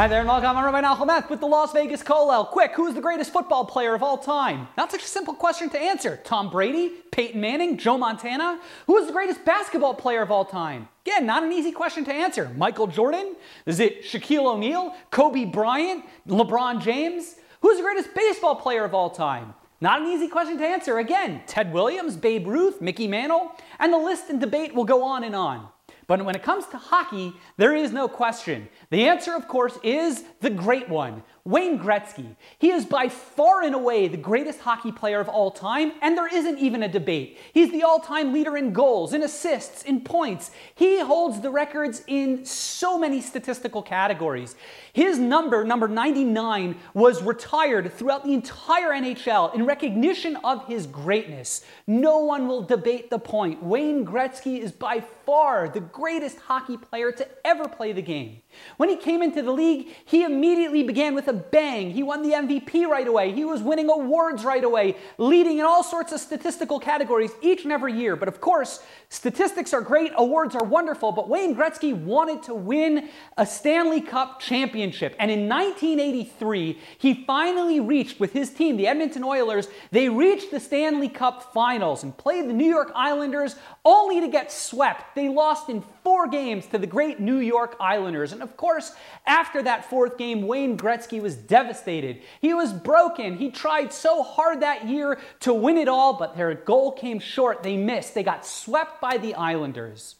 Hi there, and welcome. I'm Rabbi Nahum with the Las Vegas Kollel. Quick, who's the greatest football player of all time? Not such a simple question to answer. Tom Brady, Peyton Manning, Joe Montana? Who is the greatest basketball player of all time? Again, not an easy question to answer. Michael Jordan? Is it Shaquille O'Neal? Kobe Bryant? LeBron James? Who's the greatest baseball player of all time? Not an easy question to answer. Again, Ted Williams, Babe Ruth, Mickey Mantle, and the list and debate will go on and on. But when it comes to hockey, there is no question. The answer, of course, is the great one Wayne Gretzky. He is by far and away the greatest hockey player of all time, and there isn't even a debate. He's the all time leader in goals, in assists, in points. He holds the records in so many statistical categories. His number, number 99, was retired throughout the entire NHL in recognition of his greatness. No one will debate the point. Wayne Gretzky is by far the greatest hockey player to ever play the game. When he came into the league, he immediately began with a bang. He won the MVP right away. He was winning awards right away, leading in all sorts of statistical categories each and every year. But of course, statistics are great, awards are wonderful, but Wayne Gretzky wanted to win a Stanley Cup championship. And in 1983, he finally reached with his team, the Edmonton Oilers, they reached the Stanley Cup finals and played the New York Islanders only to get swept. They lost in four games to the great New York Islanders. And of course, after that fourth game, Wayne Gretzky was devastated. He was broken. He tried so hard that year to win it all, but their goal came short. They missed. They got swept by the Islanders.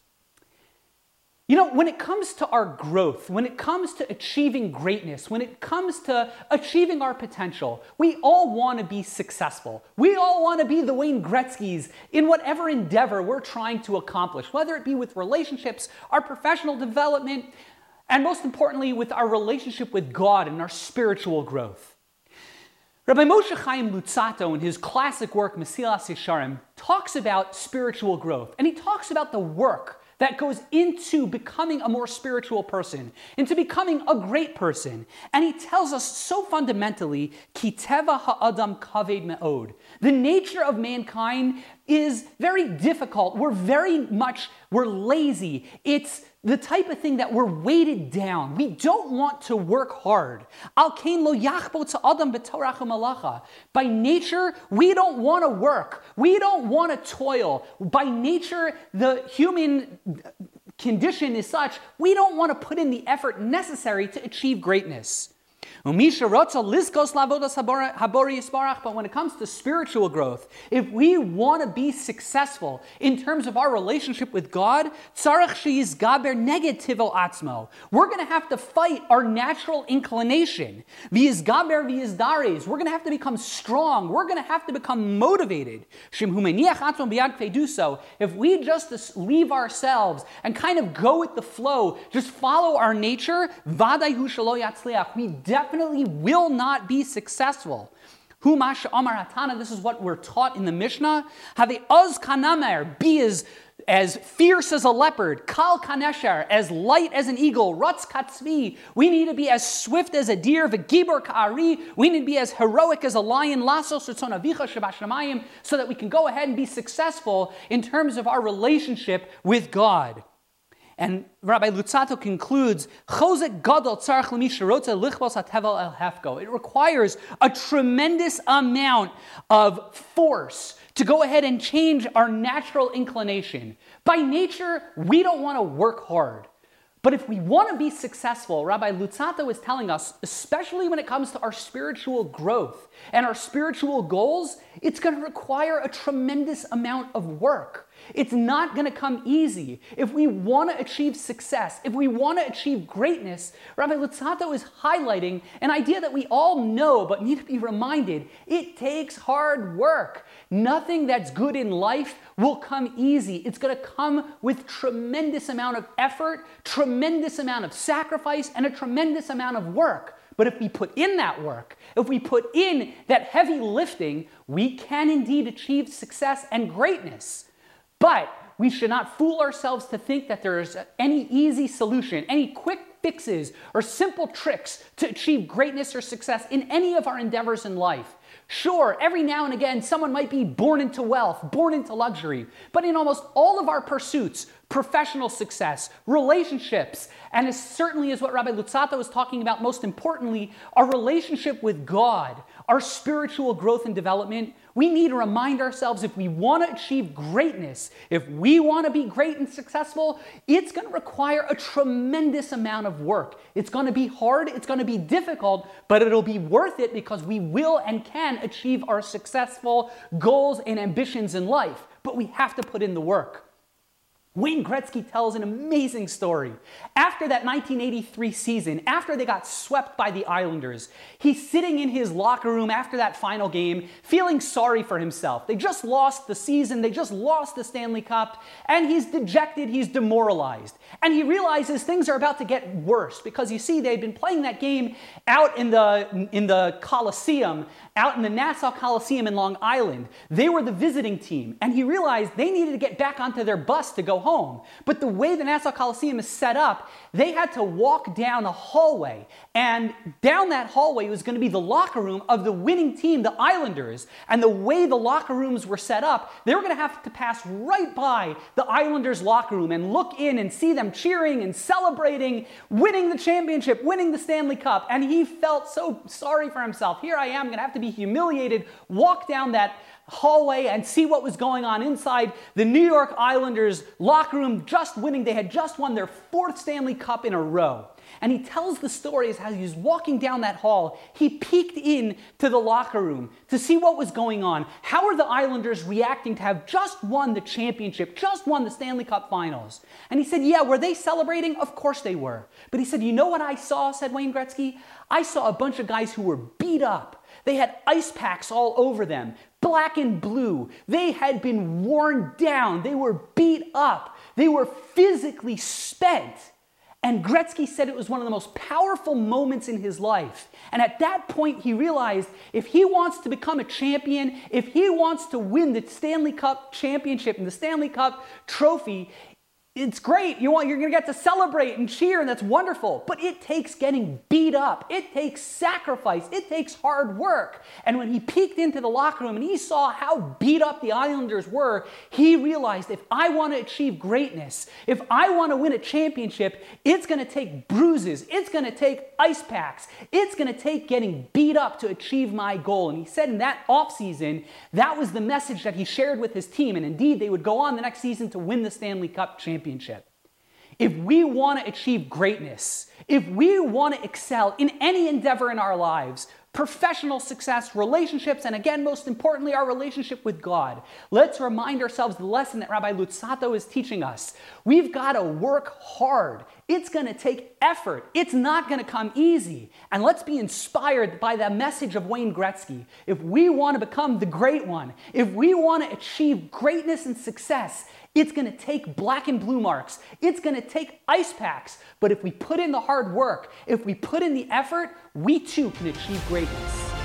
You know, when it comes to our growth, when it comes to achieving greatness, when it comes to achieving our potential, we all want to be successful. We all want to be the Wayne Gretzky's in whatever endeavor we're trying to accomplish, whether it be with relationships, our professional development, and most importantly, with our relationship with God and our spiritual growth. Rabbi Moshe Chaim Luzzatto, in his classic work, Mesilas Yesharim, talks about spiritual growth, and he talks about the work that goes into becoming a more spiritual person, into becoming a great person. And he tells us so fundamentally, kiteva ha'adam kaved me'od. The nature of mankind is very difficult. We're very much, we're lazy. It's the type of thing that we're weighted down. We don't want to work hard. By nature, we don't want to work. We don't want to toil. By nature, the human condition is such, we don't want to put in the effort necessary to achieve greatness. But when it comes to spiritual growth, if we want to be successful in terms of our relationship with God, we're going to have to fight our natural inclination. We're going to have to become strong. We're going to have to become motivated. If we just leave ourselves and kind of go with the flow, just follow our nature, we definitely definitely will not be successful. Humash Amar Hatana, this is what we're taught in the Mishnah. Have oz kanamer, be as, as fierce as a leopard, kal kanesher, as light as an eagle, rutz katzvi. We need to be as swift as a deer, v'gibor ka'ari. We need to be as heroic as a lion, lasos avicha so that we can go ahead and be successful in terms of our relationship with God. And Rabbi Luzzatto concludes, It requires a tremendous amount of force to go ahead and change our natural inclination. By nature, we don't want to work hard. But if we want to be successful, Rabbi Luzzatto is telling us, especially when it comes to our spiritual growth and our spiritual goals, it's going to require a tremendous amount of work. It's not going to come easy. If we want to achieve success, if we want to achieve greatness, Rabbi Luzzatto is highlighting an idea that we all know but need to be reminded. It takes hard work. Nothing that's good in life will come easy. It's going to come with tremendous amount of effort, tremendous amount of sacrifice, and a tremendous amount of work. But if we put in that work, if we put in that heavy lifting, we can indeed achieve success and greatness. But we should not fool ourselves to think that there is any easy solution, any quick fixes, or simple tricks to achieve greatness or success in any of our endeavors in life. Sure, every now and again, someone might be born into wealth, born into luxury, but in almost all of our pursuits, professional success, relationships, and as certainly as what Rabbi Luzzatto was talking about, most importantly, our relationship with God, our spiritual growth and development, we need to remind ourselves if we want to achieve greatness, if we want to be great and successful, it's going to require a tremendous amount of work. It's going to be hard, it's going to be difficult, but it'll be worth it because we will and can achieve our successful goals and ambitions in life. But we have to put in the work. Wayne Gretzky tells an amazing story. After that 1983 season, after they got swept by the Islanders, he's sitting in his locker room after that final game, feeling sorry for himself. They just lost the season, they just lost the Stanley Cup, and he's dejected, he's demoralized. And he realizes things are about to get worse because you see, they'd been playing that game out in the, in the Coliseum, out in the Nassau Coliseum in Long Island. They were the visiting team, and he realized they needed to get back onto their bus to go home. But the way the Nassau Coliseum is set up, they had to walk down a hallway. And down that hallway was going to be the locker room of the winning team, the Islanders. And the way the locker rooms were set up, they were going to have to pass right by the Islanders' locker room and look in and see them cheering and celebrating, winning the championship, winning the Stanley Cup. And he felt so sorry for himself. Here I am, going to have to be humiliated, walk down that hallway and see what was going on inside the New York Islanders locker room, just winning. They had just won their fourth Stanley Cup in a row. And he tells the story as how he was walking down that hall, he peeked in to the locker room to see what was going on. How are the Islanders reacting to have just won the championship, just won the Stanley Cup finals? And he said, Yeah, were they celebrating? Of course they were. But he said, You know what I saw, said Wayne Gretzky? I saw a bunch of guys who were beat up. They had ice packs all over them black and blue. They had been worn down, they were beat up, they were physically spent. And Gretzky said it was one of the most powerful moments in his life. And at that point, he realized if he wants to become a champion, if he wants to win the Stanley Cup championship and the Stanley Cup trophy, it's great. You want, you're going to get to celebrate and cheer, and that's wonderful. But it takes getting beat up. It takes sacrifice. It takes hard work. And when he peeked into the locker room and he saw how beat up the Islanders were, he realized if I want to achieve greatness, if I want to win a championship, it's going to take bruises. It's going to take ice packs. It's going to take getting beat up to achieve my goal. And he said in that offseason, that was the message that he shared with his team. And indeed, they would go on the next season to win the Stanley Cup championship championship. If we want to achieve greatness, if we want to excel in any endeavor in our lives, professional success, relationships, and again, most importantly, our relationship with God. Let's remind ourselves the lesson that Rabbi Luzzatto is teaching us. We've got to work hard. It's going to take effort. It's not going to come easy. And let's be inspired by the message of Wayne Gretzky. If we want to become the great one, if we want to achieve greatness and success, it's going to take black and blue marks. It's going to take ice packs. But if we put in the hard work, if we put in the effort, we too can achieve greatness.